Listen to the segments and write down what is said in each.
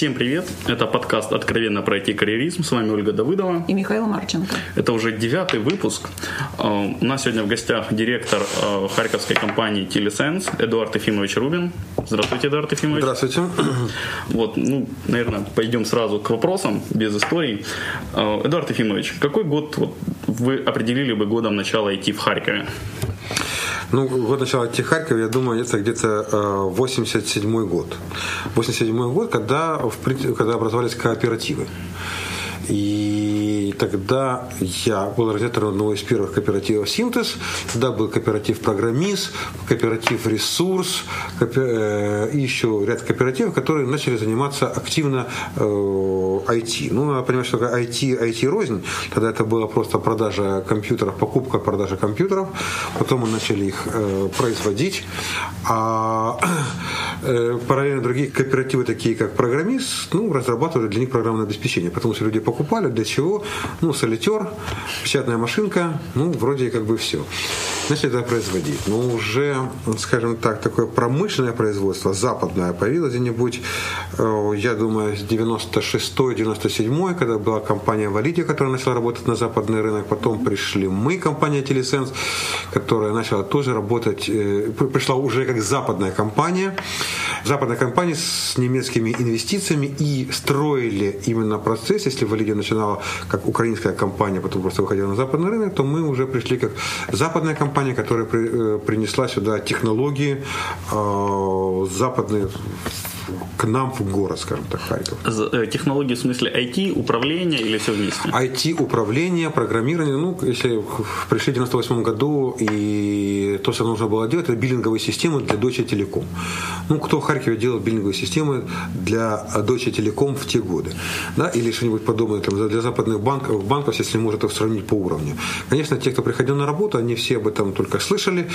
Всем привет! Это подкаст «Откровенно про IT-карьеризм». С вами Ольга Давыдова. И Михаил Марченко. Это уже девятый выпуск. Э, у нас сегодня в гостях директор э, харьковской компании Telesense Эдуард Ефимович Рубин. Здравствуйте, Эдуард Ефимович. Здравствуйте. Вот, ну, наверное, пойдем сразу к вопросам, без историй. Э, Эдуард Ефимович, какой год вот, вы определили бы годом начала IT в Харькове? Ну, год начала IT Харькова, я думаю, это где-то 87 год. 87 год, когда, в, когда образовались кооперативы. И тогда я был организатором одного из первых кооперативов «Синтез». Тогда был кооператив «Программист», кооператив «Ресурс» э, и еще ряд кооперативов, которые начали заниматься активно IT. Э, ну, надо понимать, что такое IT, IT-рознь. Тогда это была просто продажа компьютеров, покупка, продажа компьютеров. Потом мы начали их э, производить. А параллельно другие кооперативы, такие как «Программист», ну, разрабатывали для них программное обеспечение, потому что люди покупали, для чего? Ну, солитер, печатная машинка, ну, вроде как бы все. Начали это производить. Но уже, скажем так, такое промышленное производство, западное, появилось где-нибудь, э, я думаю, с 96-97, когда была компания Валидия, которая начала работать на западный рынок. Потом пришли мы, компания Телесенс, которая начала тоже работать, э, пришла уже как западная компания. Западная компания с немецкими инвестициями и строили именно процесс, если Валидия начинала как украинская компания, потом просто выходила на западный рынок, то мы уже пришли как западная компания, которая при, э, принесла сюда технологии э, западные к нам в город, скажем так, Харьков. Э, технологии в смысле IT, управления или все вместе? IT, управление, программирование. Ну, если пришли в 98 году, и то, что нужно было делать, это биллинговые системы для Deutsche Telekom. Ну, кто в Харькове делал биллинговые системы для Deutsche Telekom в те годы? Да? Или что-нибудь подобное там, для западных банков, банков, если можно это сравнить по уровню. Конечно, те, кто приходил на работу, они все об этом только слышали.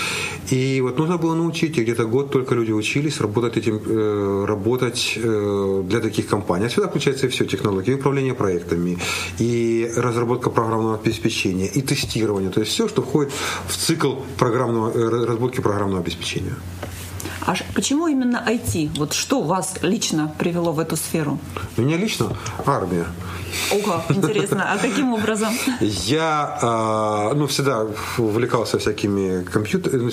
И вот нужно было научить, и где-то год только люди учились работать этим, э, работать э, для таких компаний. Отсюда включается и все, технологии, и управление проектами, и разработка программного обеспечения, и тестирование. То есть все, что входит в цикл программного, э, разработки программного обеспечения. А почему именно IT? Вот что вас лично привело в эту сферу? Меня лично армия. Ого, интересно. А каким образом? Я, а, ну, всегда увлекался всякими компьютерами, ну,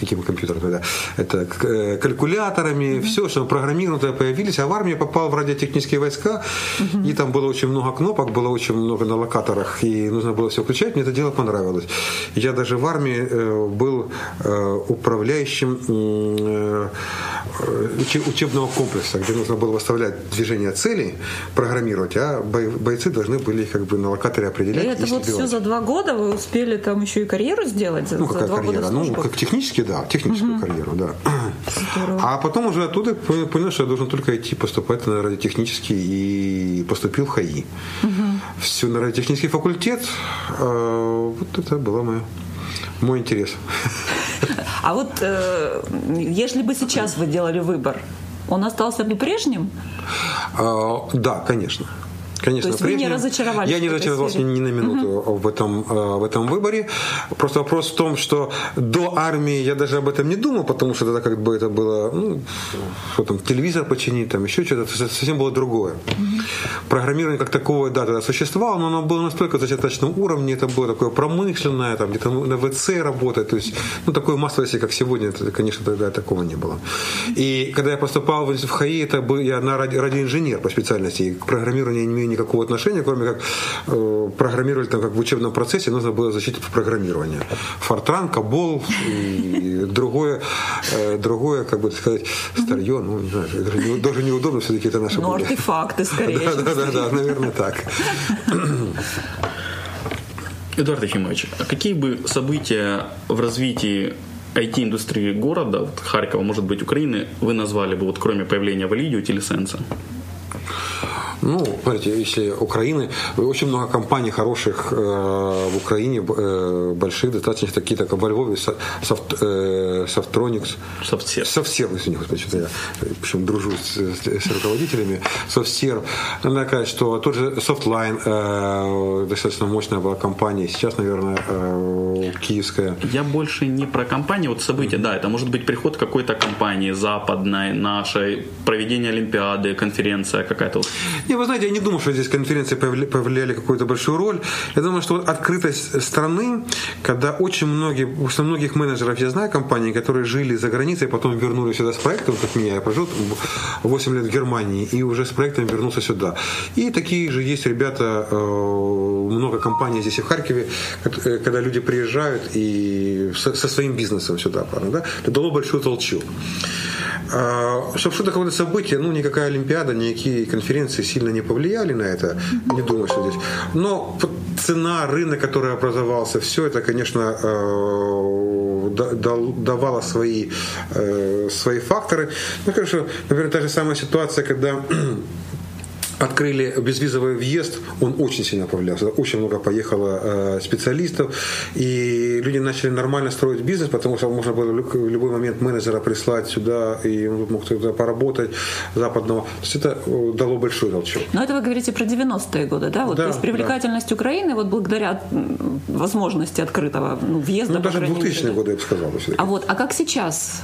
какими компьютерами, да, это э, калькуляторами, все, что программированное появились, а в армию попал в радиотехнические войска, и там было очень много кнопок, было очень много на локаторах, и нужно было все включать, мне это дело понравилось. Я даже в армии э, был э, управляющим учебного комплекса, где нужно было выставлять движение целей, программировать, а бойцы должны были как бы на локаторе определять. И это вот все за два года вы успели там еще и карьеру сделать? За, ну, какая за карьера? Ну, как технически, да, техническую угу. карьеру, да. Здорово. А потом уже оттуда понял, что я должен только идти поступать на радиотехнический и поступил в ХАИ. Угу. Все на радиотехнический факультет. А, вот это было мое мой интерес. А вот э, если бы сейчас вы делали выбор, он остался бы прежним? А, да, конечно. Конечно, То есть прежним. вы не разочаровались? Я не разочаровался ни на минуту угу. в, этом, э, в этом выборе. Просто вопрос в том, что до армии я даже об этом не думал, потому что тогда как бы это было, ну, что там, телевизор починить, там еще что-то, совсем было другое. Угу. Программирование как таковое, да, тогда существовало, но оно было настолько зачаточном уровне, это было такое промышленное, там где-то на ВЦ работать, то есть, ну, такое массовое, как сегодня, это, конечно, тогда такого не было. И когда я поступал в ХАИ, это был я на ради, радиоинженер по специальности, и к программированию я не имею никакого отношения, кроме как э, программировали там как в учебном процессе, нужно было защитить программирование. Фортран, Кабол и другое, э, другое, как бы сказать, старье, ну, не знаю, даже, неудобно, все-таки это наши Ну, артефакты, скорее. Да, да, да, да, наверное, так. Эдуард Ефимович, а какие бы события в развитии IT-индустрии города, вот Харькова, может быть, Украины, вы назвали бы, вот кроме появления Валидио, Телесенса? Ну, смотрите, если Украины, очень много компаний хороших э, в Украине, э, больших, достаточно такие, как во Львове, софт, э, Softronics. Софтсерв. Софтсерв, извини, господи, что-то я, причем дружу с, с, с руководителями. Софтсерв. Надо сказать, что тот же Softline, э, достаточно мощная была компания, сейчас, наверное, э, киевская. Я больше не про компании, вот события, да, это может быть приход какой-то компании западной, нашей, проведение Олимпиады, конференция какая-то. Не, вы знаете, я не думаю, что здесь конференции повлияли какую-то большую роль. Я думаю, что вот открытость страны, когда очень многие, после многих менеджеров я знаю компании, которые жили за границей, потом вернулись сюда с проектом, как меня, я прожил 8 лет в Германии и уже с проектом вернулся сюда. И такие же есть ребята, э, много компаний здесь и в Харькове, э, когда люди приезжают и со своим бизнесом сюда, да, это дало большой толчок. А, чтобы что такое событие, ну, никакая Олимпиада, никакие конференции сильно не повлияли на это. Не думаю, что здесь. Но цена, рынок, который образовался, все это, конечно, э, давало свои, э, свои факторы. Ну, конечно, например, та же самая ситуация, когда открыли безвизовый въезд, он очень сильно повлиял. Очень много поехало э, специалистов, и люди начали нормально строить бизнес, потому что можно было в любой момент менеджера прислать сюда, и он мог туда поработать западного. То есть это э, дало большой толчок. Но это вы говорите про 90-е годы, да? Вот, да, то есть привлекательность да. Украины вот благодаря возможности открытого ну, въезда. Ну, даже 2000-е годы, я бы сказал. А вот, а как сейчас?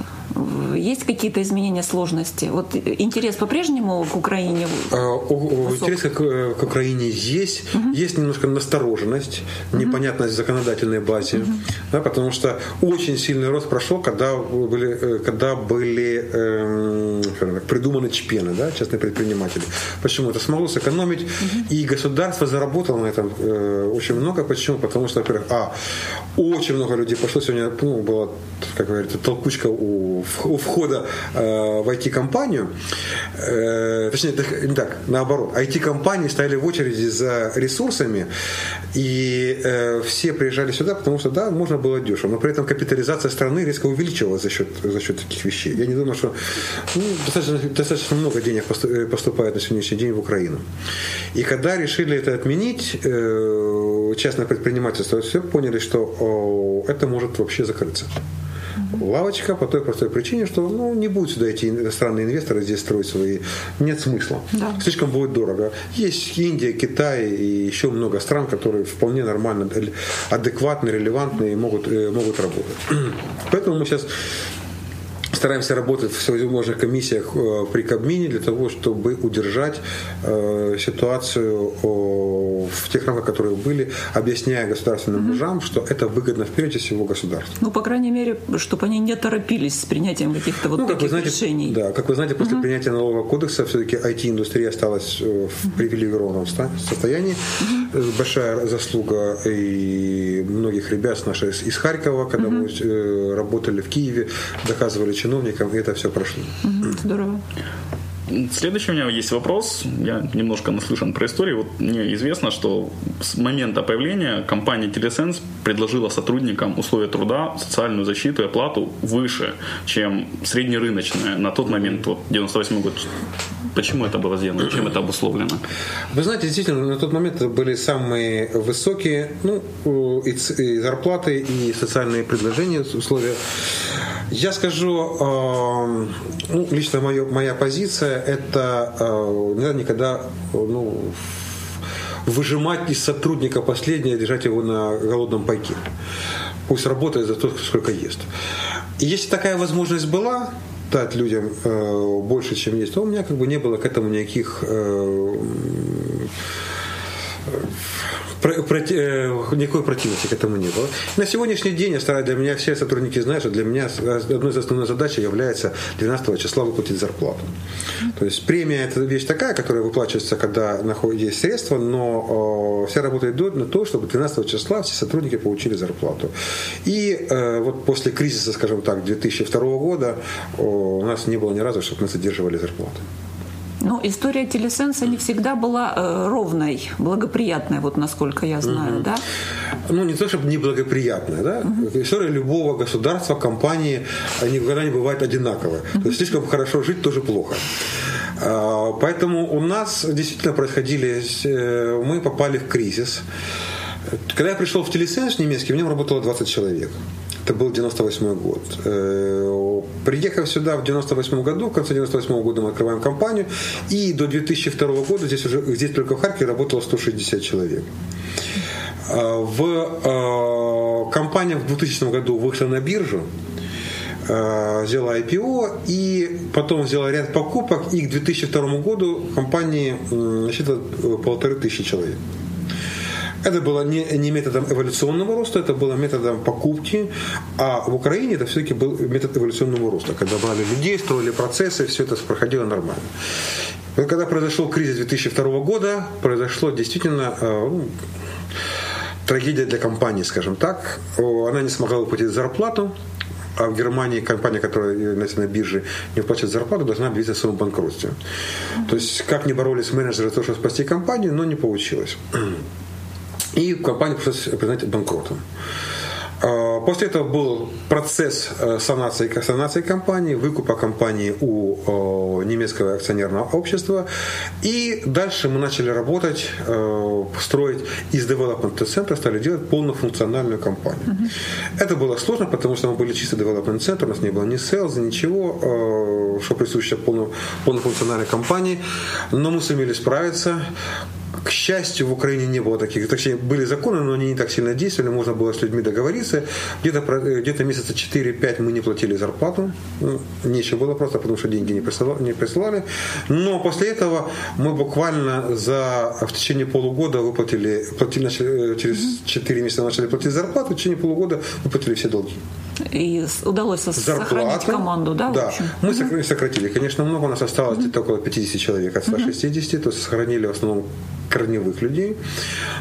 Есть какие-то изменения сложности? Вот интерес по-прежнему к Украине? А, интерес к, к Украине есть. Угу. Есть немножко настороженность, непонятность в законодательной базе. Угу. Да, потому что очень сильный рост прошел, когда были, э, когда были э, придуманы ЧПЕНы, да, частные предприниматели. Почему? Это смогло сэкономить, угу. и государство заработало на этом э, очень много. Почему? Потому что, во-первых, а, очень много людей пошло. Сегодня ну, была, как говорится, толкучка у, у входа э, в IT-компанию. Э, точнее, не так, наоборот. IT-компании стояли в очереди за ресурсами, и э, все приезжали сюда, потому что, да, можно было дешево. Но при этом капитализация страны резко увеличивалась за счет, за счет таких вещей. Я не думаю, что ну, достаточно, достаточно много денег поступает на сегодняшний день в Украину. И когда решили это отменить, частное предпринимательство, все поняли, что это может вообще закрыться лавочка по той простой причине, что ну, не будут сюда эти иностранные инвесторы здесь строить свои. Нет смысла. Да. Слишком будет дорого. Есть Индия, Китай и еще много стран, которые вполне нормально, адекватны, релевантны и могут, э, могут работать. Поэтому мы сейчас стараемся работать в всевозможных комиссиях э, при Кабмине для того, чтобы удержать э, ситуацию в тех рамках, которые были, объясняя государственным угу. мужам, что это выгодно прежде всего государству. Ну, по крайней мере, чтобы они не торопились с принятием каких-то вот ну, таких знаете, решений. Да, как вы знаете, после угу. принятия налогового кодекса все-таки IT-индустрия осталась э, в привилегированном состоянии. Угу. Большая заслуга и многих ребят с нашей из Харькова, когда угу. мы работали в Киеве, доказывали чиновникам, и это все прошло. Здорово. Следующий у меня есть вопрос. Я немножко наслышан про историю. Вот мне известно, что с момента появления компания Telesense предложила сотрудникам условия труда, социальную защиту и оплату выше, чем среднерыночная на тот момент, вот 98 год. Почему это было сделано? Чем это обусловлено? Вы знаете, действительно, на тот момент это были самые высокие ну, и, и зарплаты, и социальные предложения, условия. Я скажу, э, ну, лично моя, моя позиция, это э, не надо никогда ну, выжимать из сотрудника последнее, держать его на голодном пайке. Пусть работает за то, сколько ест. И если такая возможность была, дать людям э, больше, чем есть, то у меня как бы не было к этому никаких э, Э, никакой противности к этому не было. На сегодняшний день я стараюсь, для меня все сотрудники знают, что для меня одной из основных задач является 12 числа выплатить зарплату. То есть премия это вещь такая, которая выплачивается, когда есть средства, но вся работа идет на то, чтобы 12 числа все сотрудники получили зарплату. И э, вот после кризиса, скажем так, 2002 года у нас не было ни разу, чтобы мы задерживали зарплату. Ну, история телесенса не всегда была э, ровной, благоприятной, вот насколько я знаю, угу. да? Ну, не то, чтобы неблагоприятная, да? Угу. История любого государства, компании никогда не бывает одинаковая. Угу. То есть слишком хорошо жить тоже плохо. Поэтому у нас действительно происходили, э, мы попали в кризис. Когда я пришел в телесенс немецкий, в нем работало 20 человек. Это был 98 год. Э, приехав сюда в 98 году, в конце 98 года мы открываем компанию, и до 2002 года здесь уже здесь только в Харькове работало 160 человек. Э, в э, компания в 2000 году вышла на биржу, взяла IPO и потом взяла ряд покупок, и к 2002 году компании насчитывает полторы тысячи человек. Это было не, не методом эволюционного роста, это было методом покупки, а в Украине это все-таки был метод эволюционного роста, когда брали людей, строили процессы, все это проходило нормально. Но когда произошел кризис 2002 года, произошло действительно э, ну, трагедия для компании, скажем так. Она не смогла выплатить зарплату, а в Германии компания, которая на бирже не выплачивает зарплату, должна объявить о своем банкротстве. То есть, как не боролись менеджеры за то, чтобы спасти компанию, но не получилось. И компанию пришлось признать банкротом. А, после этого был процесс э, санации, санации компании, выкупа компании у немецкого акционерного общества. И дальше мы начали работать, э, строить из development центра, стали делать полнофункциональную компанию. Mm-hmm. Это было сложно, потому что мы были чисто development центр, у нас не было ни sales, ничего, э, что присуще полно, полнофункциональной компании. Но мы сумели справиться. К счастью, в Украине не было таких. Точнее, были законы, но они не так сильно действовали. Можно было с людьми договориться. Где-то, э, где-то месяца 4-5 мы не платили зарплату. Ну, нечего было просто, потому что деньги не присылали, не присылали. Но после этого мы буквально за, в течение полугода выплатили, платили, начали, э, через 4 месяца начали платить зарплату, в течение полугода выплатили все долги. И удалось Зарплату, сохранить команду, да? Да, мы угу. сократили. Конечно, много, у нас осталось где-то около 50 человек от 160, угу. то есть сохранили в основном корневых людей.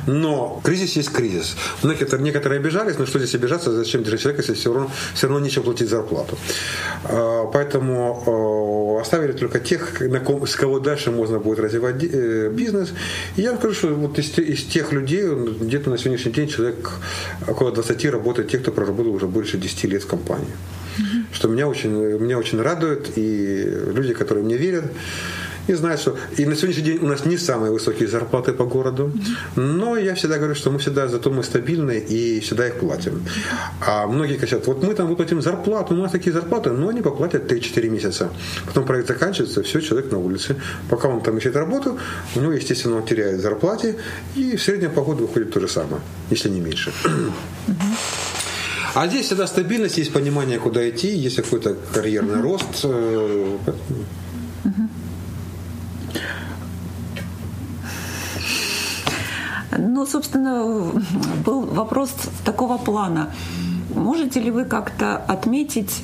Но кризис есть кризис. Некоторые, некоторые обижались, но что здесь обижаться, зачем держать человека, если все равно, все равно нечем платить зарплату. А, поэтому оставили только тех, на ком, с кого дальше можно будет развивать э, бизнес. И я скажу, что вот из, из тех людей, где-то на сегодняшний день человек около 20 работает, те, кто проработал уже больше 10 лет в компании. Что меня очень, меня очень радует, и люди, которые мне верят, и знают, что и на сегодняшний день у нас не самые высокие зарплаты по городу, но я всегда говорю, что мы всегда, зато мы стабильны и всегда их платим. А многие кричат, вот мы там выплатим зарплату, у нас такие зарплаты, но они поплатят 3-4 месяца. Потом проект заканчивается, все, человек на улице. Пока он там ищет работу, у него, естественно, он теряет зарплате, и в среднем по году выходит то же самое, если не меньше. А здесь всегда стабильность, есть понимание, куда идти, есть какой-то карьерный рост. Ну, собственно, был вопрос такого плана. Можете ли вы как-то отметить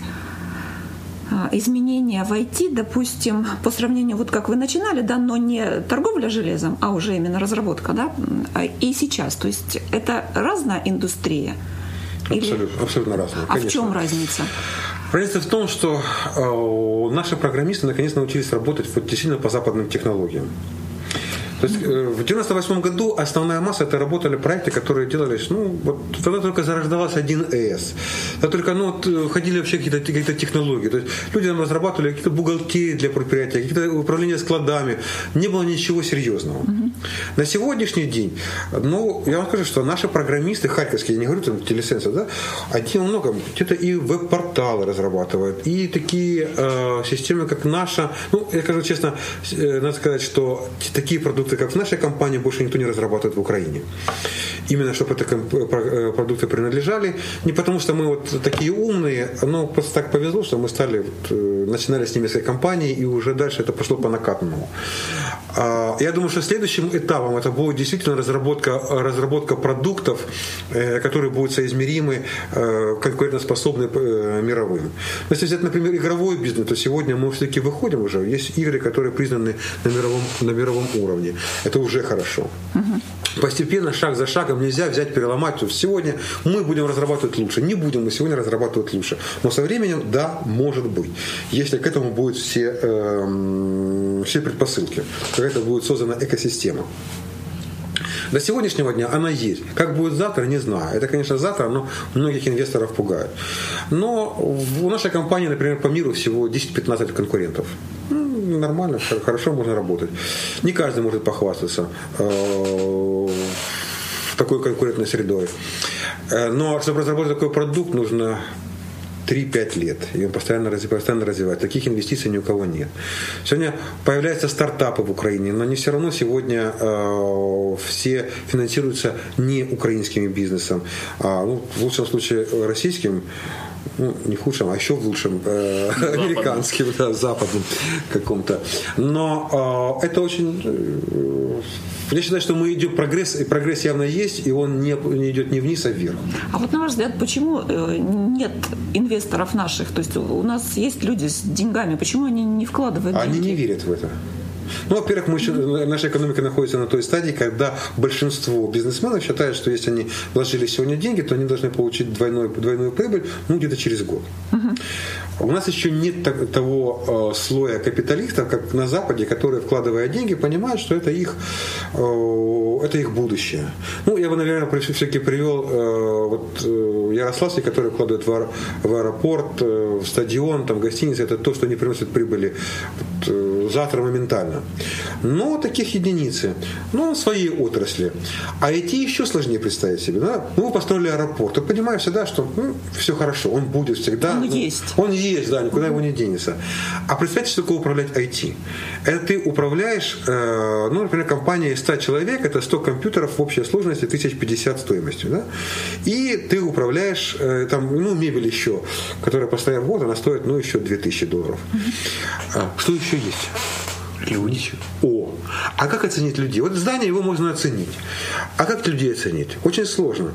а, изменения в IT, допустим, по сравнению, вот как вы начинали, да, но не торговля железом, а уже именно разработка, да, а и сейчас. То есть это разная индустрия? Абсолютно, Или... абсолютно разная. А конечно. в чем разница? Разница в том, что э, наши программисты наконец научились работать вот, действительно по западным технологиям. То есть э, в 98 году основная масса это работали проекты, которые делались, ну, вот тогда только зарождалась 1С. Тогда только, ну, вот, э, ходили вообще какие-то какие технологии. То есть люди там разрабатывали какие-то бухгалтерии для предприятия, какие-то управления складами. Не было ничего серьезного. Угу. На сегодняшний день, ну, я вам скажу, что наши программисты, харьковские, я не говорю там телесенсы, да, они много, где-то и веб-порталы разрабатывают, и такие э, системы, как наша, ну, я скажу честно, э, надо сказать, что такие продукты продукты, как в нашей компании, больше никто не разрабатывает в Украине. Именно чтобы это э, продукты принадлежали. Не потому, что мы вот такие умные, но просто так повезло, что мы стали, вот, э, начинали с немецкой компании, и уже дальше это пошло по накатанному. А, я думаю, что следующим этапом это будет действительно разработка, разработка продуктов, э, которые будут соизмеримы, конкурентоспособны мировым. Если взять, например, игровой бизнес, то сегодня мы все-таки выходим уже. Есть игры, которые признаны на мировом, на мировом уровне. Это уже хорошо. Постепенно, шаг за шагом, нельзя взять, переломать. Сегодня мы будем разрабатывать лучше. Не будем мы сегодня разрабатывать лучше. Но со временем, да, может быть. Если к этому будут все, э, все предпосылки. Когда это будет создана экосистема. До сегодняшнего дня она есть. Как будет завтра, не знаю. Это, конечно, завтра, но многих инвесторов пугает. Но у нашей компании, например, по миру всего 10-15 конкурентов нормально, хорошо можно работать. Не каждый может похвастаться э, такой конкурентной средой. Э, но чтобы разработать такой продукт, нужно 3-5 лет. И он постоянно, постоянно развивает. Таких инвестиций ни у кого нет. Сегодня появляются стартапы в Украине, но они все равно сегодня э, все финансируются не украинским бизнесом, а ну, в лучшем случае российским ну, не в худшем, а еще в лучшем, э, американским, да, западным каком-то. Но э, это очень... Э, я считаю, что мы идем прогресс, и прогресс явно есть, и он не, не идет не вниз, а вверх. А вот на ваш взгляд, почему э, нет инвесторов наших? То есть у нас есть люди с деньгами, почему они не вкладывают деньги? Они не верят в это. Ну, во-первых, мы еще, наша экономика находится на той стадии, когда большинство бизнесменов считают, что если они вложили сегодня деньги, то они должны получить двойной, двойную прибыль ну, где-то через год. Uh-huh. У нас еще нет того э, слоя капиталистов, как на Западе, которые, вкладывая деньги, понимают, что это их, э, это их будущее. Ну, я бы, наверное, все-таки привел э, вот, э, Ярославский, который вкладывает в, аэр, в аэропорт, э, в стадион, там, в гостиницы. Это то, что не приносит прибыли вот, э, завтра моментально. Но таких единицы. Ну, свои отрасли. А эти еще сложнее представить себе. Да? Ну, вы построили аэропорт. Ты понимаешь всегда, что ну, все хорошо, он будет всегда. Он ну, есть. Он есть, да, никуда его не денется. А представьте, что такое управлять IT. Это ты управляешь, э, ну, например, компания из 100 человек, это 100 компьютеров в общей сложности 1050 стоимостью. Да? И ты управляешь, э, там, ну, мебель еще, которая постоянно в год, она стоит, ну, еще 2000 долларов. А, что еще есть? Люди. О, а как оценить людей? Вот здание его можно оценить. А как людей оценить? Очень сложно.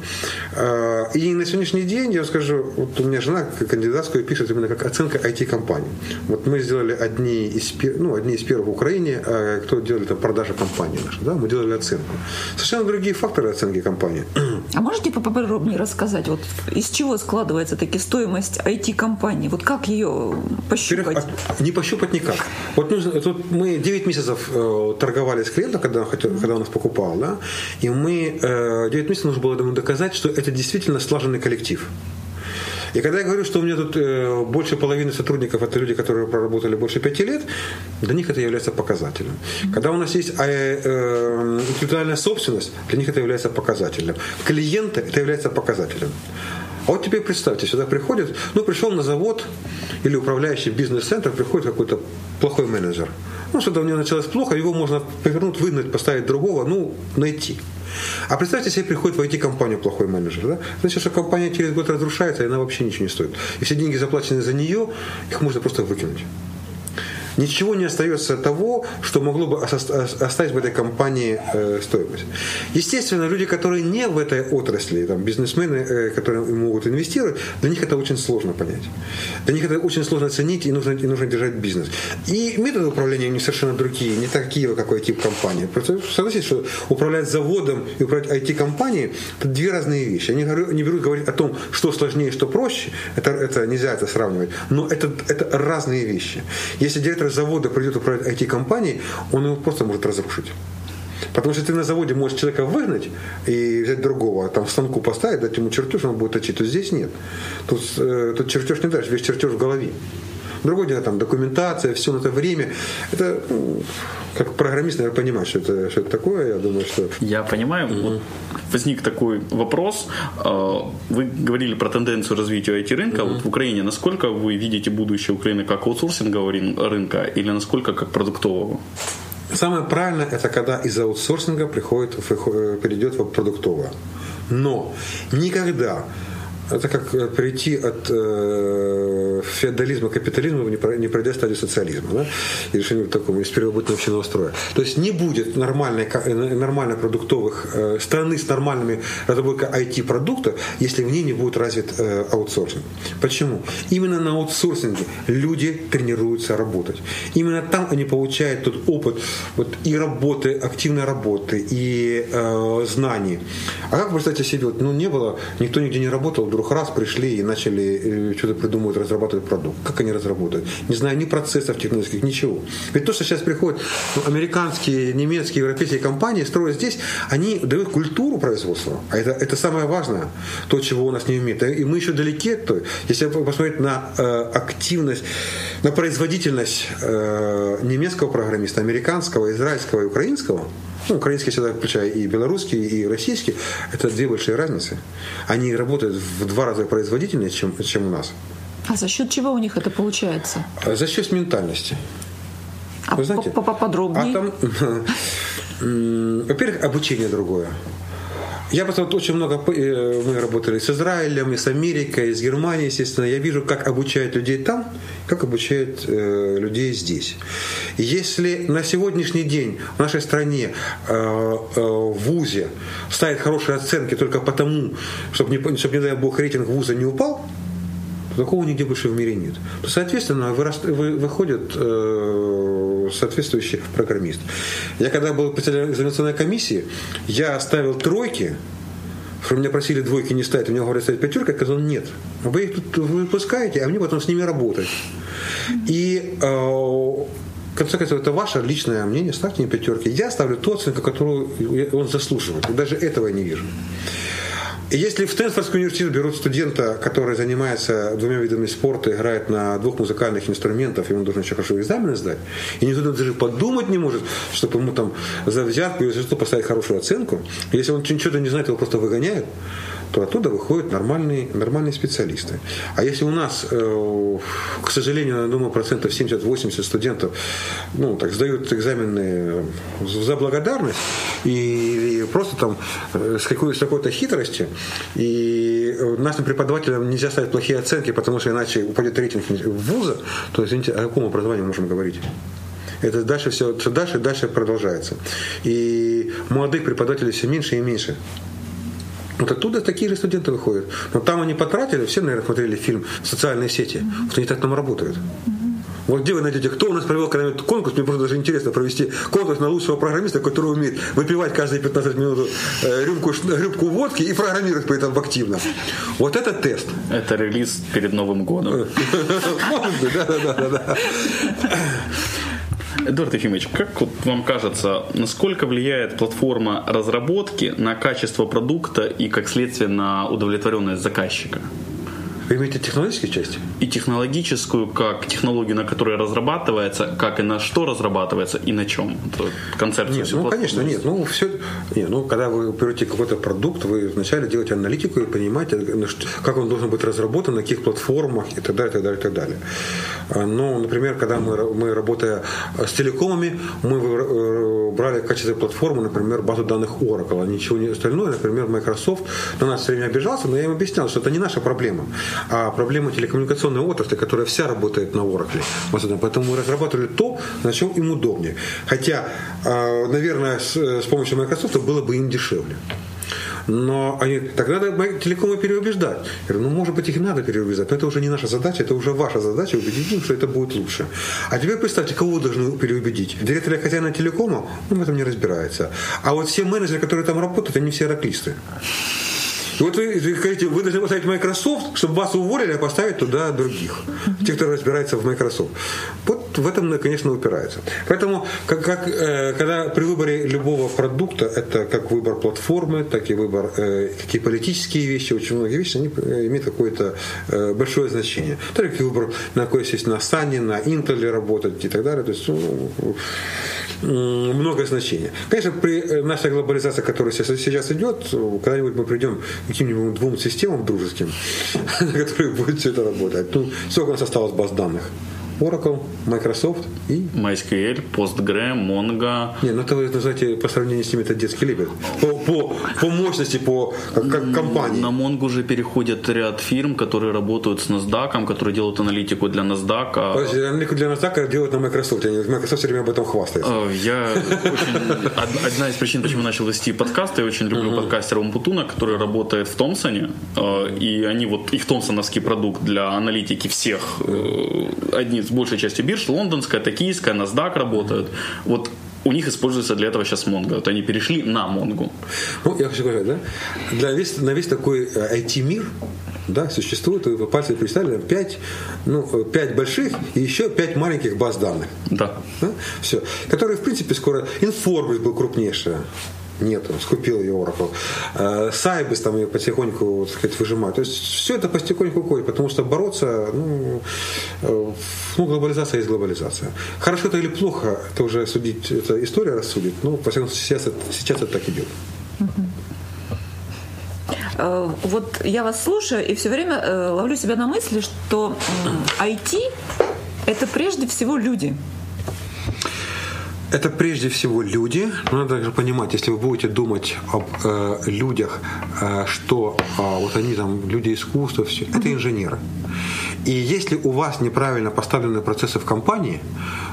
А, и на сегодняшний день, я скажу, вот у меня жена кандидатскую пишет именно как оценка IT-компаний. Вот мы сделали одни из, ну, одни из первых в Украине, а, кто делали там продажи компании наши. Да? Мы делали оценку. Совершенно другие факторы оценки компании. А можете поподробнее рассказать, вот из чего складывается таки стоимость IT-компании? Вот как ее пощупать? Не пощупать никак. Вот нужно, тут мы 9 месяцев э, торговали с клиентом, когда он, хотел, когда он нас покупал, да, и мы э, 9 месяцев нужно было ему доказать, что это действительно слаженный коллектив. И когда я говорю, что у меня тут э, больше половины сотрудников это люди, которые проработали больше пяти лет, для них это является показателем. Когда у нас есть э, э, интеллектуальная собственность, для них это является показателем. Клиенты это является показателем. А вот теперь представьте, сюда приходит, ну, пришел на завод или управляющий бизнес-центр, приходит какой-то плохой менеджер. Ну, что-то у него началось плохо, его можно повернуть, выгнать, поставить другого, ну, найти. А представьте себе, приходит в IT-компанию плохой менеджер. Да? Значит, что компания через год разрушается, и она вообще ничего не стоит. И все деньги заплачены за нее, их можно просто выкинуть ничего не остается того, что могло бы оставить в этой компании э, стоимость. Естественно, люди, которые не в этой отрасли, там, бизнесмены, э, которые могут инвестировать, для них это очень сложно понять. Для них это очень сложно оценить, и нужно, и нужно держать бизнес. И методы управления не совершенно другие, не такие, какой тип компании. Просто согласитесь, что управлять заводом и управлять IT-компанией – это две разные вещи. Они не берут говорить о том, что сложнее, что проще. Это, это нельзя это сравнивать. Но это, это разные вещи. Если директор директор завода придет управлять IT-компанией, он его просто может разрушить. Потому что ты на заводе можешь человека выгнать и взять другого, там в станку поставить, дать ему чертеж, он будет точить. То здесь нет. Тут, э, тут чертеж не дашь, весь чертеж в голове. Другое дело, там, документация, все на это время. Это, ну, как программист, наверное, понимаешь, что это, что это такое. Я думаю, что... Я понимаю. Mm-hmm. Вот возник такой вопрос. А, вы говорили про тенденцию развития IT-рынка. Mm-hmm. Вот в Украине насколько вы видите будущее Украины как аутсорсингового рынка или насколько как продуктового? Самое правильное это когда из аутсорсинга приходит, перейдет в продуктовое. Но никогда это как э, перейти от э, феодализма к капитализму, не, не пройдя стадию социализма. Да? И решение такому из первобытного общинного строя. То есть не будет нормальной, э, нормально продуктовых э, страны с нормальными разработкой IT-продуктов, если в ней не будет развит э, аутсорсинг. Почему? Именно на аутсорсинге люди тренируются работать. Именно там они получают тот опыт вот, и работы, активной работы, и э, знаний. А как представьте себе, вот, ну не было, никто нигде не работал, вдруг раз пришли и начали э, что-то придумывать, разрабатывать продукт. Как они разработают? Не знаю ни процессов технических, ничего. Ведь то, что сейчас приходят ну, американские, немецкие, европейские компании, строят здесь, они дают культуру производства. А это, это самое важное, то, чего у нас не умеет. И мы еще далеки от той. Если посмотреть на э, активность на производительность э, немецкого программиста, американского, израильского и украинского, ну, украинский всегда включая и белорусский, и российский, это две большие разницы. Они работают в два раза производительнее, чем, чем у нас. А за счет чего у них это получается? За счет ментальности. А Вы знаете? Поподробнее. А там, во-первых, обучение другое. Я просто вот очень много, э, мы работали с Израилем, и с Америкой, и с Германией, естественно. Я вижу, как обучают людей там, как обучают э, людей здесь. Если на сегодняшний день в нашей стране э, в ВУЗе ставят хорошие оценки только потому, чтобы, не, чтобы не дай бог, рейтинг ВУЗа не упал, такого нигде больше в мире нет. То, соответственно, выраст, вы, выходит э, соответствующий программист. Я когда был председателем экзаменационной комиссии, я ставил тройки, что меня просили двойки не ставить, меня говорят ставить пятерка, я сказал, нет. Вы их тут выпускаете, а мне потом с ними работать. И э, в конце концов, это ваше личное мнение, ставьте мне пятерки. Я ставлю ту оценку, которую он заслуживает. Даже этого я не вижу. Если в Стэнфордский университет берут студента, который занимается двумя видами спорта, играет на двух музыкальных инструментах, и он должен еще хорошо экзамены сдать, и никто даже подумать не может, чтобы ему там за взятку или за что поставить хорошую оценку, если он ничего не знает, его просто выгоняют, то оттуда выходят нормальные, нормальные специалисты. А если у нас, э, к сожалению, я думаю, процентов 70-80 студентов ну, так, сдают экзамены за благодарность и, просто там э, с, какой, с какой-то хитростью, и нашим преподавателям нельзя ставить плохие оценки, потому что иначе упадет рейтинг вуза, то, извините, о каком образовании мы можем говорить? Это дальше все, все дальше и дальше продолжается. И молодых преподавателей все меньше и меньше. Вот оттуда такие же студенты выходят. Но там они потратили, все, наверное, смотрели фильм «Социальные сети», mm-hmm. что они так там работают. Вот где вы найдете, кто у нас провел когда-нибудь конкурс, мне просто даже интересно провести конкурс на лучшего программиста, который умеет выпивать каждые 15 минут э, рюмку, рюмку водки и программировать при этом активно. Вот это тест. Это релиз перед Новым годом. Может быть, да-да-да. Эдуард Ефимович, как вот вам кажется, насколько влияет платформа разработки на качество продукта и, как следствие, на удовлетворенность заказчика? Вы имеете технологические части? И технологическую, как технологию, на которой разрабатывается, как и на что разрабатывается, и на чем. Концепцию нет, ну, конечно, нет. Ну, все, нет, ну, когда вы берете какой-то продукт, вы вначале делаете аналитику и понимаете, как он должен быть разработан, на каких платформах и так далее, и так далее, и так далее. А, ну, например, когда мы, мы работая с телекомами, мы э, брали в качестве платформы, например, базу данных Oracle, а ничего не остальное. Например, Microsoft на нас все время обижался, но я им объяснял, что это не наша проблема а проблема телекоммуникационной отрасли, которая вся работает на Oracle. Поэтому мы разрабатывали то, на чем им удобнее. Хотя, а, наверное, с, с помощью Microsoft было бы им дешевле. Но они, так надо телекомы переубеждать. Я говорю, ну, может быть, их надо переубеждать, но это уже не наша задача, это уже ваша задача убедить их, что это будет лучше. А теперь представьте, кого должны переубедить? Директора хозяина телекома? Он в этом не разбирается. А вот все менеджеры, которые там работают, они все раклисты. Вот вы, говорите, вы должны поставить Microsoft, чтобы вас уволили, а поставить туда других. Тех, кто разбирается в Microsoft. Вот в этом, конечно, упирается. Поэтому, как, как, э, когда при выборе любого продукта, это как выбор платформы, так и выбор, э, какие политические вещи, очень многие вещи, они э, имеют какое-то э, большое значение. Так и выбор, на какой сесть на Сане, на Intel работать и так далее. То есть, ну, много значения. Конечно, при э, нашей глобализации, которая сейчас идет, когда-нибудь мы придем каким-нибудь двум системам дружеским, на которых будет все это работать. Ну, сколько у нас осталось баз данных? Oracle, Microsoft и... MySQL, Postgre, Mongo. Не, ну это вы называете по сравнению с ними это детский либер. По, по, по мощности, по как, как компании. На Mongo уже переходит ряд фирм, которые работают с NASDAQ, которые делают аналитику для NASDAQ. Подожди, аналитику для NASDAQ делают на Microsoft. Они Microsoft все время об этом хвастается. А, я очень... Одна из причин, почему начал вести подкасты, я очень люблю подкастера Умпутуна, который работает в Томпсоне. А, и они вот, их томпсоновский продукт для аналитики всех, э, одни с большей частью бирж, лондонская, токийская, NASDAQ работают. Вот у них используется для этого сейчас Mongo. Вот они перешли на Mongo. Ну, я хочу сказать, да, для весь, на весь такой IT-мир э, да, существует, вы пальцы представили, 5, ну, 5 больших и еще 5 маленьких баз данных. Да. да? Все. Которые, в принципе, скоро... Информис был крупнейшая Нету, скупил ее Oracle. Сайбис там ее потихоньку, так сказать, выжимает. То есть все это потихоньку уходит, потому что бороться, ну, ну, глобализация есть глобализация. Хорошо это или плохо, это уже судить, это история рассудит. Ну, во всяком случае, сейчас, сейчас это так идет. Э, вот я вас слушаю и все время э, ловлю себя на мысли, что IT – это прежде всего люди. Это прежде всего люди. Надо также понимать, если вы будете думать об э, людях, э, что э, вот они там люди искусства, все, это инженеры. И если у вас неправильно поставлены процессы в компании,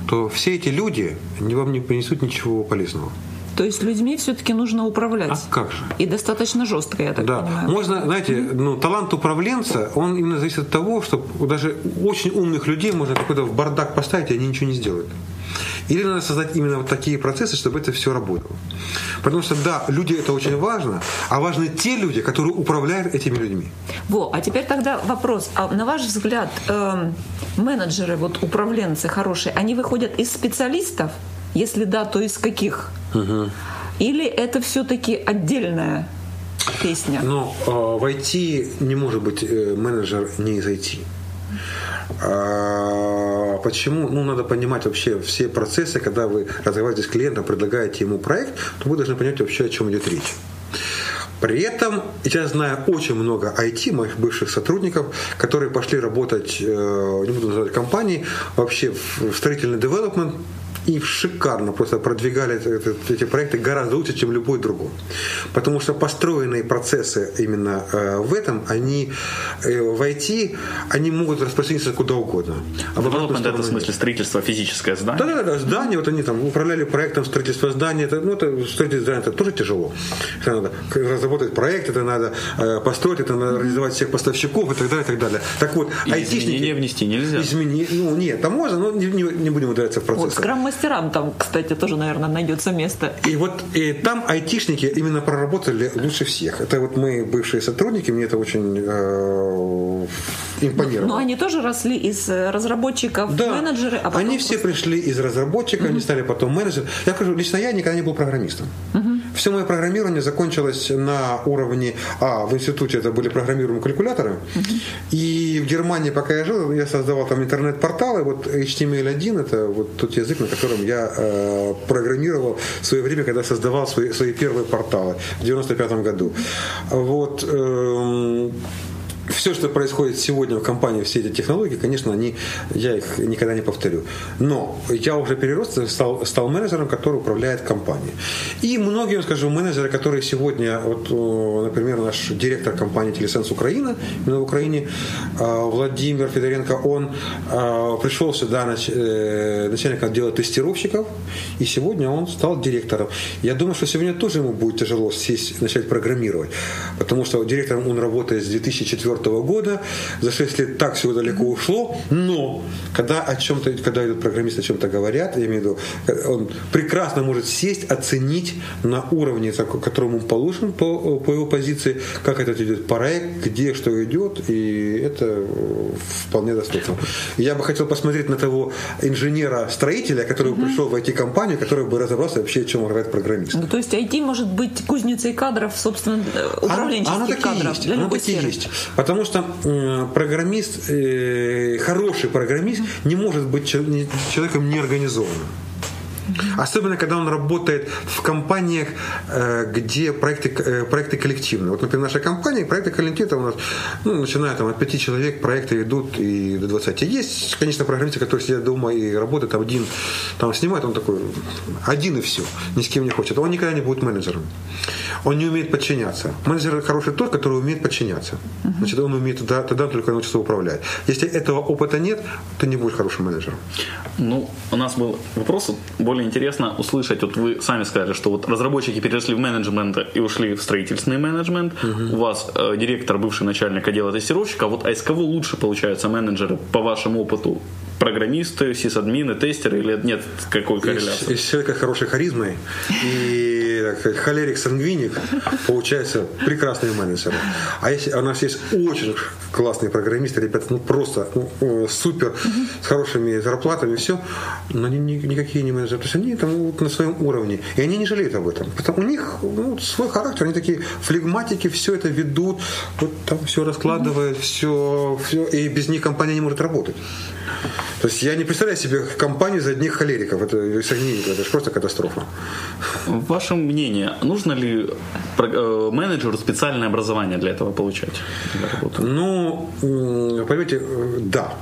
то все эти люди вам не принесут ничего полезного. То есть людьми все-таки нужно управлять. А как же? И достаточно жестко, я так да. понимаю. Можно, знаете, ну, талант управленца, он именно зависит от того, что даже очень умных людей можно какой-то в бардак поставить, и они ничего не сделают. Или надо создать именно вот такие процессы, чтобы это все работало. Потому что, да, люди это очень важно, а важны те люди, которые управляют этими людьми. Во, а теперь тогда вопрос. А на ваш взгляд, э, менеджеры, вот управленцы хорошие, они выходят из специалистов? Если да, то из каких? Угу. Или это все-таки отдельная песня? Ну, э, в IT не может быть э, менеджер не из IT. А, почему? Ну, надо понимать вообще все процессы, когда вы разговариваете с клиентом, предлагаете ему проект, то вы должны понять вообще, о чем идет речь. При этом я знаю очень много IT, моих бывших сотрудников, которые пошли работать, э, не буду называть компании, вообще в строительный девелопмент, и шикарно просто продвигали эти проекты гораздо лучше, чем любой другой. Потому что построенные процессы именно э, в этом, они э, в IT, они могут распространиться куда угодно. А Development это в смысле строительство физическое здание? Да, да, да, здание, вот они там управляли проектом строительства здания, это, ну, это строительство здания это тоже тяжело. Это надо разработать проект, это надо э, построить, это надо реализовать всех поставщиков и так далее, и так далее. Так вот, и айтишники... Изменения внести нельзя. Измени... Ну, нет, там можно, но не, не, не будем ударяться в процесс. Вот, мастерам там, кстати, тоже, наверное, найдется место. И вот и там айтишники именно проработали лучше всех. Это вот мы бывшие сотрудники, мне это очень э, импонировало. Но они тоже росли из э, разработчиков да. менеджеры, а потом... Они все пришли из разработчиков, угу. они стали потом менеджерами. Я скажу, лично я никогда не был программистом. Угу. Все мое программирование закончилось на уровне, а, в институте это были программируемые калькуляторы, и в Германии, пока я жил, я создавал там интернет-порталы, вот HTML1 это вот тот язык, на котором я э, программировал в свое время, когда создавал свои, свои первые порталы в 95 году. Вот, э, все, что происходит сегодня в компании, все эти технологии, конечно, они, я их никогда не повторю. Но я уже перерос, стал, стал менеджером, который управляет компанией. И многие, скажу, менеджеры, которые сегодня, вот, например, наш директор компании Телесенс Украина, именно в Украине, а, Владимир Федоренко, он а, пришел сюда э, начальником отдела тестировщиков, и сегодня он стал директором. Я думаю, что сегодня тоже ему будет тяжело сесть, начать программировать, потому что директором он работает с 2004 2004 года. За 6 лет так все далеко ушло. Но когда о чем-то, когда идут программисты о чем-то говорят, я имею в виду, он прекрасно может сесть, оценить на уровне, которому он положен по, по его позиции, как этот идет проект, где что идет, и это вполне доступно. Я бы хотел посмотреть на того инженера-строителя, который mm-hmm. пришел в IT-компанию, который бы разобрался вообще, о чем говорит программист. Ну, то есть IT может быть кузницей кадров, собственно, управленческих оно, оно кадров есть, для оно любой сферы. есть. Потому что программист, э, хороший программист не может быть человеком неорганизованным. Особенно, когда он работает в компаниях, э, где проекты, э, проекты коллективные. Вот, например, наша компания, проекты коллективные, у нас, ну, начиная там, от пяти человек, проекты идут и до 20. Есть, конечно, программисты, которые сидят дома и работают, там один там снимает, он такой, один и все, ни с кем не хочет. Он никогда не будет менеджером. Он не умеет подчиняться. Менеджер хороший тот, который умеет подчиняться. Значит, он умеет тогда, тогда только научиться управлять. Если этого опыта нет, ты не будешь хорошим менеджером. Ну, у нас был вопрос более интересно услышать, вот вы сами сказали, что вот разработчики перешли в менеджмент и ушли в строительный менеджмент, угу. у вас э, директор, бывший начальник отдела тестировщика, вот а из кого лучше получаются менеджеры по вашему опыту программисты, сисадмины, тестеры или нет какой корреляции? Из, человека хорошей харизмой и холерик сангвиник получается прекрасные менеджеры. А если, у нас есть очень классные программисты, ребята, ну просто ну, супер, с хорошими зарплатами, все, но они никакие не менеджеры. То есть они там вот на своем уровне. И они не жалеют об этом. Потому у них ну, свой характер, они такие флегматики, все это ведут, вот там все раскладывают, все, все, и без них компания не может работать. То есть я не представляю себе компанию за одних холериков. Это, это же просто катастрофа. Ваше мнение, нужно ли э, менеджеру специальное образование для этого получать? Для ну, понимаете, э, да.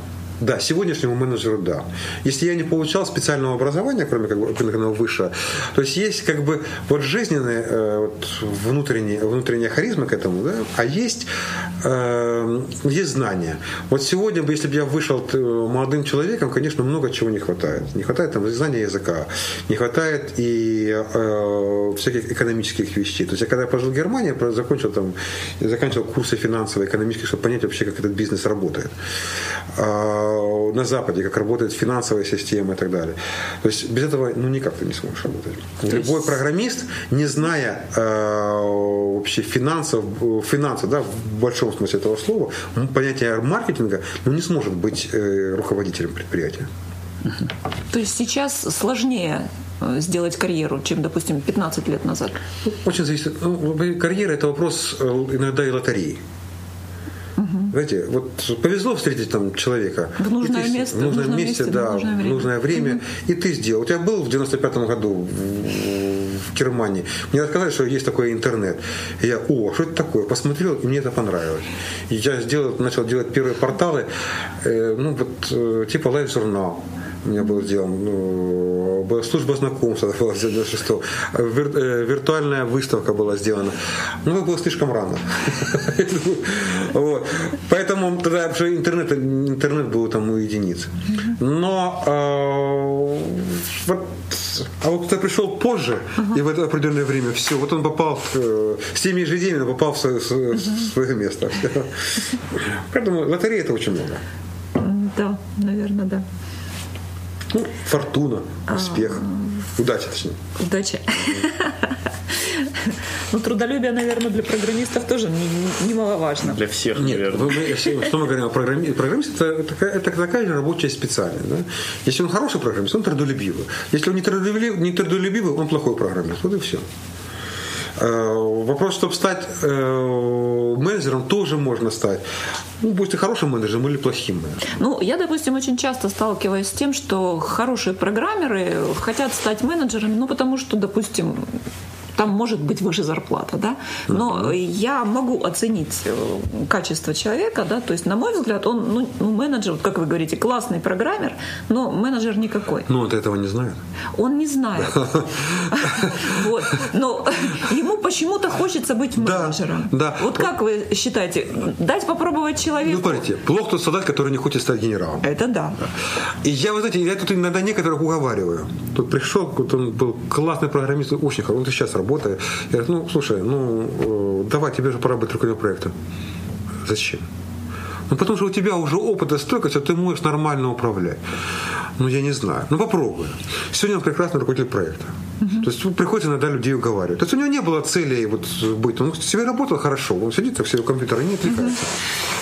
Да, сегодняшнему менеджеру да. Если я не получал специального образования, кроме как бы высшего, то есть есть как бы вот жизненная э, вот, внутренняя, внутренняя харизма к этому, да, а есть, э, есть знания. Вот сегодня бы, если бы я вышел молодым человеком, конечно, много чего не хватает. Не хватает там знания языка, не хватает и э, всяких экономических вещей. То есть я когда пожил в Германии, закончил там, заканчивал курсы финансово-экономических, чтобы понять вообще, как этот бизнес работает. А, на Западе, как работает финансовая система и так далее. То есть без этого ну, никак ты не сможешь работать. То Любой есть... программист, не зная э, вообще финансов, финансов да, в большом смысле этого слова, понятие маркетинга, ну, не сможет быть э, руководителем предприятия. То есть сейчас сложнее э, сделать карьеру, чем, допустим, 15 лет назад? Очень зависит. Ну, карьера – это вопрос э, иногда и лотереи. Знаете, вот повезло встретить там человека. В нужное ты, место. В нужном месте, месте, да, в нужное время. В нужное время угу. И ты сделал. У тебя был в 95-м году в Германии. Мне рассказали, что есть такой интернет. И я, о, что это такое? Посмотрел, и мне это понравилось. И я сделал, начал делать первые порталы, э, ну, вот, э, типа live-журнал у меня был сделан, ну, служба знакомства была сделана 6 Вир, э, виртуальная выставка была сделана. Ну, это было слишком рано. вот. Поэтому тогда интернет, интернет был там у единиц. Но э, вот а вот кто пришел позже, uh-huh. и в это определенное время, все, вот он попал, э, с теми же идеями, попал в свое, uh-huh. свое место. Поэтому лотереи это очень много. Да, наверное, да. Ну, фортуна, успех, а... удача, точнее. Удача. Ну, трудолюбие, наверное, для программистов тоже немаловажно. Для всех, Нет, наверное. Что мы говорим о программисте? Программист это, такая, это такая же рабочая специальность. Да? Если он хороший программист, он трудолюбивый. Если он не трудолюбивый, не трудолюбивый он плохой программист. Вот и все. Э, вопрос, чтобы стать э, менеджером, тоже можно стать. Ну, будь ты хорошим менеджером или плохим менеджером. Ну, я, допустим, очень часто сталкиваюсь с тем, что хорошие программеры хотят стать менеджерами, ну, потому что, допустим, там может быть выше зарплата, да, но я могу оценить э, качество человека, да, то есть, на мой взгляд, он, ну, ну, менеджер, как вы говорите, классный программер, но менеджер никакой. Ну, он этого не знает. Он не знает. Вот. Но ему почему-то хочется быть менеджером. Да. Вот как вы считаете, дать попробовать человеку? Ну, смотрите, плохо тот солдат, который не хочет стать генералом. Это да. И я, вы знаете, я тут иногда некоторых уговариваю. Тут пришел, вот он был классный программист, очень хороший, он сейчас работает работая. Я говорю, ну, слушай, ну, э, давай, тебе же пора быть руководителем проекта. Зачем? Ну, потому что у тебя уже опыт и стойкость, а ты можешь нормально управлять. Ну, я не знаю. Ну, попробуй. Сегодня он прекрасный руководитель проекта. Угу. То есть приходится иногда людей уговаривать. То есть у него не было цели вот быть. Он себе работал хорошо. Он сидит так себе у компьютера и не отвлекается.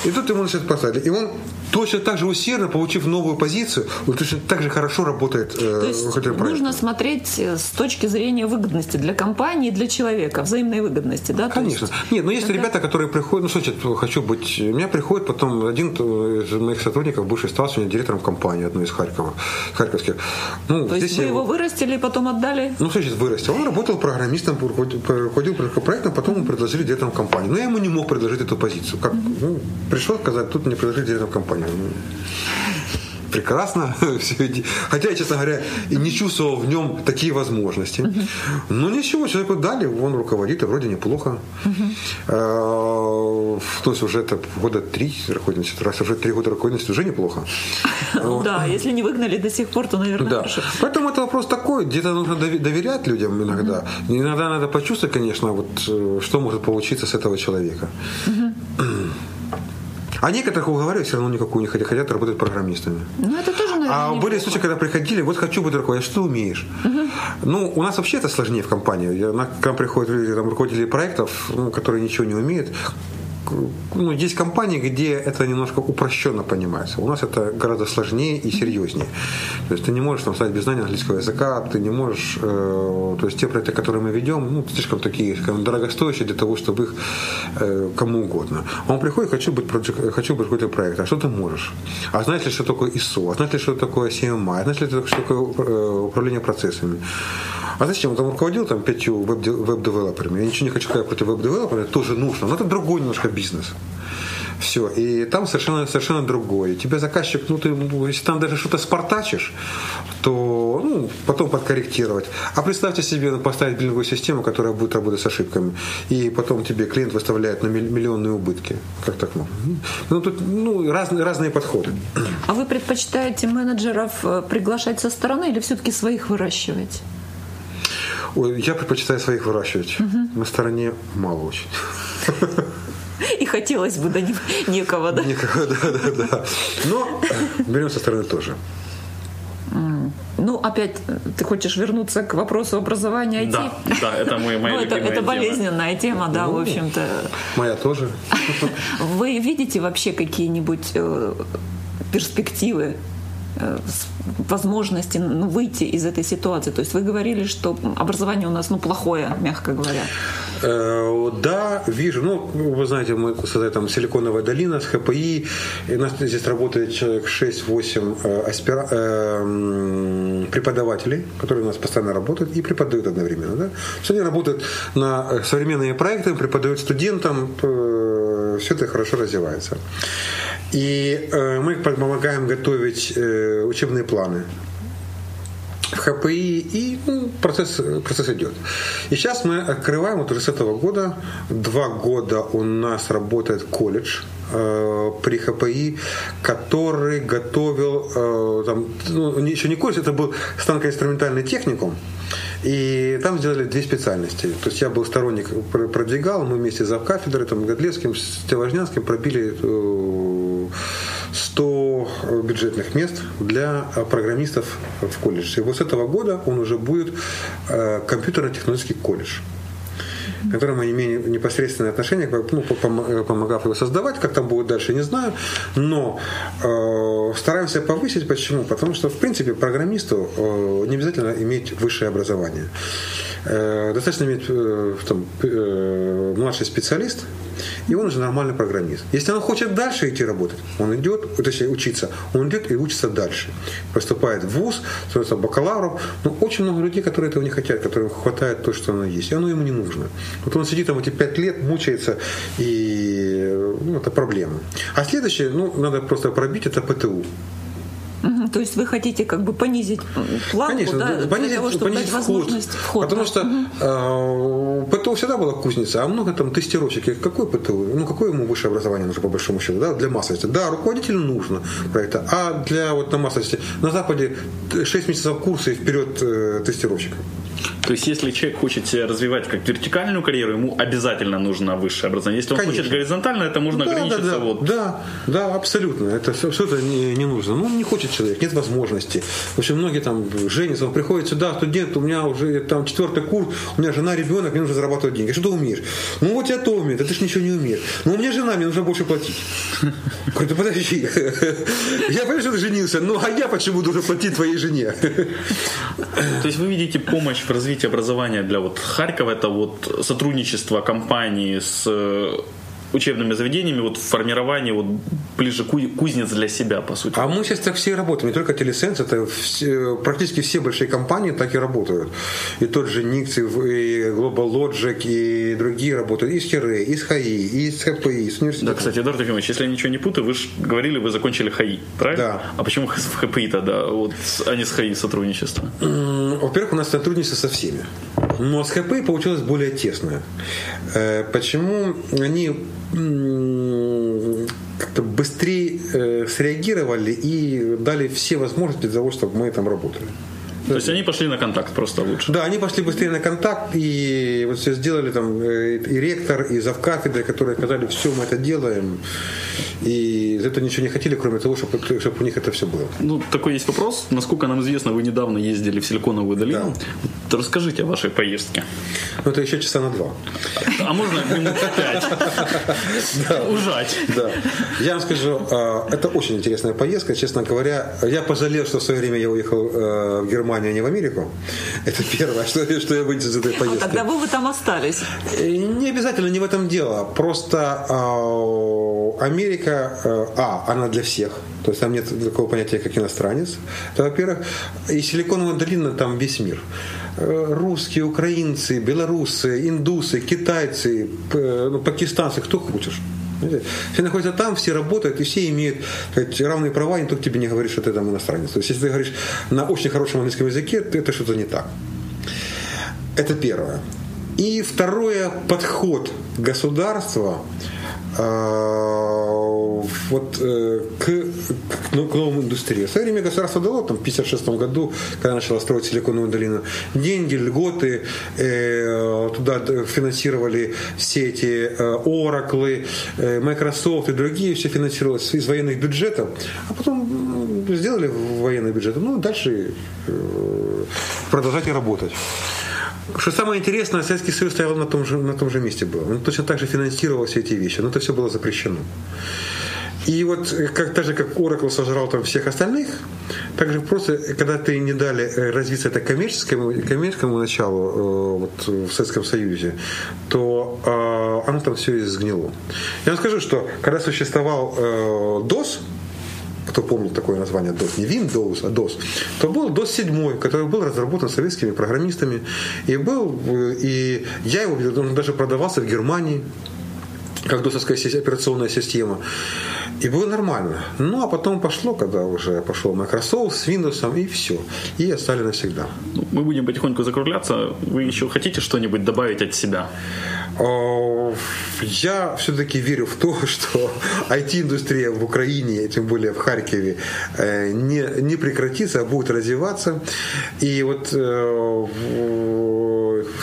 Угу. И тут ему начинают поставили. И он точно так же усердно, получив новую позицию, он точно так же хорошо работает э, То есть нужно смотреть э, с точки зрения выгодности для компании, для человека, взаимной выгодности, да? Конечно. Есть, Нет, но есть тогда... ребята, которые приходят, ну, слушайте, хочу быть... У меня приходит потом один из моих сотрудников, бывший стал сегодня директором компании одной из Харькова, харьковских. Ну, То есть вы его вырастили и потом отдали? Ну, значит вырастил? Он работал программистом, руководил проектом, потом ему предложили директором компании. Но я ему не мог предложить эту позицию. Как? Ну, пришел сказать, тут мне предложили директором компании. Ну, прекрасно. Хотя я, честно говоря, и не чувствовал в нем такие возможности. Но ничего, человеку дали, он руководит, и вроде неплохо. А, то есть уже это года три руководительности, раз уже три года руководительности, уже неплохо. Да, если не выгнали до сих пор, то, наверное, да. Поэтому это вопрос такой, где-то нужно доверять людям иногда. Иногда надо почувствовать, конечно, вот, э, что может получиться с этого человека. А некоторых уговаривать все равно никакую не хотят, хотят работать программистами. Ну, это тоже, наверное, А были случаи, когда приходили, вот хочу быть руководителем, что ты умеешь? Ну, у нас вообще это сложнее в компании. Я, к нам приходят люди, там, руководители проектов, ну, которые ничего не умеют ну, есть компании, где это немножко упрощенно понимается. У нас это гораздо сложнее и серьезнее. То есть ты не можешь там стать без знания английского языка, ты не можешь, э, то есть те проекты, которые мы ведем, ну, слишком такие скажем, дорогостоящие для того, чтобы их э, кому угодно. Он приходит, хочу быть, project, хочу быть какой-то проект. А что ты можешь? А знаешь ли, что такое ISO? А знаешь ли, что такое CMI? А знаешь ли, что такое э, управление процессами? А зачем? Он там руководил там пятью веб-девелоперами. Я ничего не хочу сказать против веб-девелопера, тоже нужно. Но это другой немножко бизнес. Все. И там совершенно, совершенно другое. Тебе заказчик, ну ты, ну, если там даже что-то спартачишь, то ну, потом подкорректировать. А представьте себе ну, поставить биллинговую систему, которая будет работать с ошибками. И потом тебе клиент выставляет на миллионные убытки. Как так можно? Ну, тут ну, разные, разные подходы. А вы предпочитаете менеджеров э, приглашать со стороны или все-таки своих выращивать? Ой, я предпочитаю своих выращивать. Угу. На стороне мало очень. И хотелось бы, да некого, да? Некого, да, да, да. Но берем со стороны тоже. Ну, опять ты хочешь вернуться к вопросу образования IT? Да, да это мой, моя ну, это, это болезненная тема, да, ну, в общем-то. Моя тоже. Вы видите вообще какие-нибудь э, перспективы Э, возможности ну, выйти из этой ситуации? То есть вы говорили, что образование у нас ну, плохое, мягко говоря. Э, да, вижу. Ну, вы знаете, мы создаем там Силиконовая долина с ХПИ. И у нас здесь работает человек 6-8 э, аспира... преподавателей, которые у нас постоянно работают и преподают одновременно. Да? Все они работают на современные проекты, преподают студентам, все это хорошо развивается. И э, мы помогаем готовить э, учебные планы в ХПИ, и ну, процесс, процесс идет. И сейчас мы открываем, вот уже с этого года, два года у нас работает колледж э, при ХПИ, который готовил, э, там, ну, еще не колледж, это был станкоинструментальный техникум, и там сделали две специальности. То есть я был сторонник, продвигал, мы вместе с кафедрой, там, Годлевским, с Телажнянским пробили 100 бюджетных мест для программистов в колледже. И вот с этого года он уже будет э, компьютерно-технологический колледж к которым мы имеем непосредственное отношение, ну, помогав его создавать, как там будет дальше, не знаю, но э, стараемся повысить. Почему? Потому что, в принципе, программисту э, не обязательно иметь высшее образование. Э, достаточно иметь э, там, э, младший специалист, и он уже нормальный программист. Если он хочет дальше идти работать, он идет, точнее учиться, он идет и учится дальше. Поступает в ВУЗ, становится бакалавром. Но очень много людей, которые этого не хотят, которым хватает то, что оно есть. И оно ему не нужно. Вот он сидит там эти пять лет, мучается, и ну, это проблема. А следующее, ну, надо просто пробить, это ПТУ. То есть вы хотите как бы понизить планку, Конечно, да, понизить, для того, чтобы понизить дать вход. возможность входа. Потому что угу. э, ПТУ всегда была кузница, а много там тестировщиков. Какой ПТУ? Ну, какое ему высшее образование нужно, по большому счету, да, для массовости? Да, руководителю нужно проекта, а для вот на массовости на Западе 6 месяцев курса и вперед э, тестировщика. То есть, если человек хочет себя развивать как вертикальную карьеру, ему обязательно нужно высшее образование. Если он Конечно. хочет горизонтально, это можно да, ограничиться да, да, вот. Да, да, абсолютно. Это все, все это не, не нужно. Ну, не хочет человек, нет возможности. В общем, многие там женятся, он приходит сюда, студент, у меня уже там четвертый курс, у меня жена, ребенок, мне нужно зарабатывать деньги. Что ты умеешь? Ну, вот я то умею, а ты же ничего не умеешь. Ну, у меня жена, мне нужно больше платить. Говорю, подожди. Я понимаю, что ты женился, ну, а я почему должен платить твоей жене? То есть вы видите помощь в развитии образования для вот Харькова, это вот сотрудничество компании с учебными заведениями вот в формировании вот ближе кузнец для себя, по сути. А мы сейчас так все работаем, не только Телесенс, это все, практически все большие компании так и работают. И тот же Nix, и Global Logic, и другие работают, и с Хире, и с ХАИ, и с ХПИ, и с университетом. Да, кстати, Эдуард Ефимович, если я ничего не путаю, вы же говорили, вы закончили ХАИ, правильно? Да. А почему в ХПИ тогда, вот, а не с ХАИ сотрудничество? Во-первых, у нас сотрудничество со всеми. Но с ХПИ получилось более тесное. Э, почему они как-то быстрее э, среагировали и дали все возможности для того, чтобы мы там работали. То есть они пошли на контакт просто лучше. Да, они пошли быстрее на контакт и вот все сделали там э, и ректор, и завкафедры, которые сказали, все, мы это делаем. И из этого ничего не хотели, кроме того, чтобы, чтобы у них это все было. Ну, такой есть вопрос. Насколько нам известно, вы недавно ездили в Силиконовую долину. Да. Расскажите о вашей поездке. Ну, это еще часа на два. А можно минут пять? Ужать. Да. Я вам скажу, а, это очень интересная поездка. Честно говоря, я пожалел, что в свое время я уехал э, в Германию, а не в Америку. Это первое, что, что я вынес из этой поездки. Тогда вы бы там остались. Э, не обязательно, не в этом дело. Просто а, Америка, э, а, она для всех. То есть там нет такого понятия, как иностранец. Это, во-первых. И Силиконовая долина, там весь мир русские, украинцы, белорусы, индусы, китайцы, ну, пакистанцы, кто хочешь. Все находятся там, все работают, и все имеют сказать, равные права, и никто тебе не говорит, что ты там иностранец. То есть, если ты говоришь на очень хорошем английском языке, то это что-то не так. Это первое. И второе, подход государства вот э, к, к, ну, к новым индустрии. В свое время государство дало, там, в 1956 году, когда начало строить Силиконовую долину, деньги, льготы, э, туда финансировали все эти э, Oracle, э, Microsoft и другие, все финансировалось из военных бюджетов, а потом сделали военный бюджет, ну, дальше э, продолжайте работать. Что самое интересное, Советский Союз стоял на том же, на том же месте был. Он точно так же финансировал все эти вещи, но это все было запрещено. И вот как, так же, как Oracle сожрал там всех остальных, так же просто, когда ты не дали э, развиться это коммерческому, коммерческому началу э, вот, в Советском Союзе, то э, оно там все и сгнило. Я вам скажу, что когда существовал э, DOS, кто помнит такое название DOS, не Windows, а DOS, то был DOS 7, который был разработан советскими программистами. И был, э, и я его он даже продавался в Германии как досовская операционная система. И было нормально. Ну, а потом пошло, когда уже пошел Microsoft с Windows, и все. И остались навсегда. Ну, мы будем потихоньку закругляться. Вы еще хотите что-нибудь добавить от себя? Я все-таки верю в то, что IT-индустрия в Украине, тем более в Харькове, э, не, не прекратится, а будет развиваться. И вот э,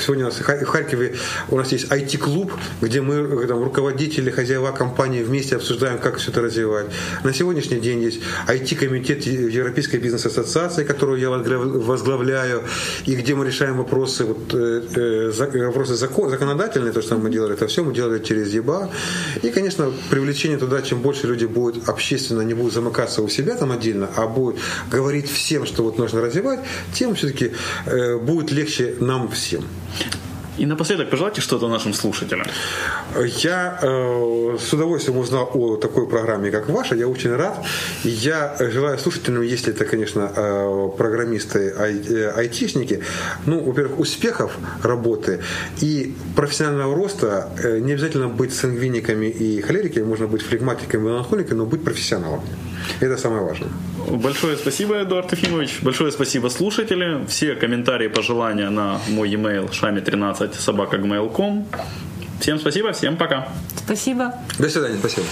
сегодня у нас в Харькове у нас есть IT-клуб, где мы там, руководители, хозяева компании вместе обсуждаем, как все это развивать. На сегодняшний день есть IT-комитет Европейской бизнес-ассоциации, которую я возглавляю, и где мы решаем вопросы, вот, э, вопросы закон, законодательные, то, что мы делали, это все мы делали через ЕБА. И, конечно, привлечение туда, чем больше люди будут общественно, не будут замыкаться у себя там отдельно, а будут говорить всем, что вот нужно развивать, тем все-таки э, будет легче нам всем. И напоследок пожелайте что-то нашим слушателям. Я э, с удовольствием узнал о такой программе, как ваша. Я очень рад. Я желаю слушателям, если это, конечно, э, программисты, ай, э, айтишники, ну, во-первых, успехов работы и профессионального роста. Э, не обязательно быть сангвиниками и холериками, можно быть флегматиками и меланхоликами, но быть профессионалом. Это самое важное. Большое спасибо, Эдуард Ефимович. Большое спасибо слушатели. Все комментарии, пожелания на мой e-mail шами13 собака Всем спасибо, всем пока. Спасибо. До свидания, спасибо.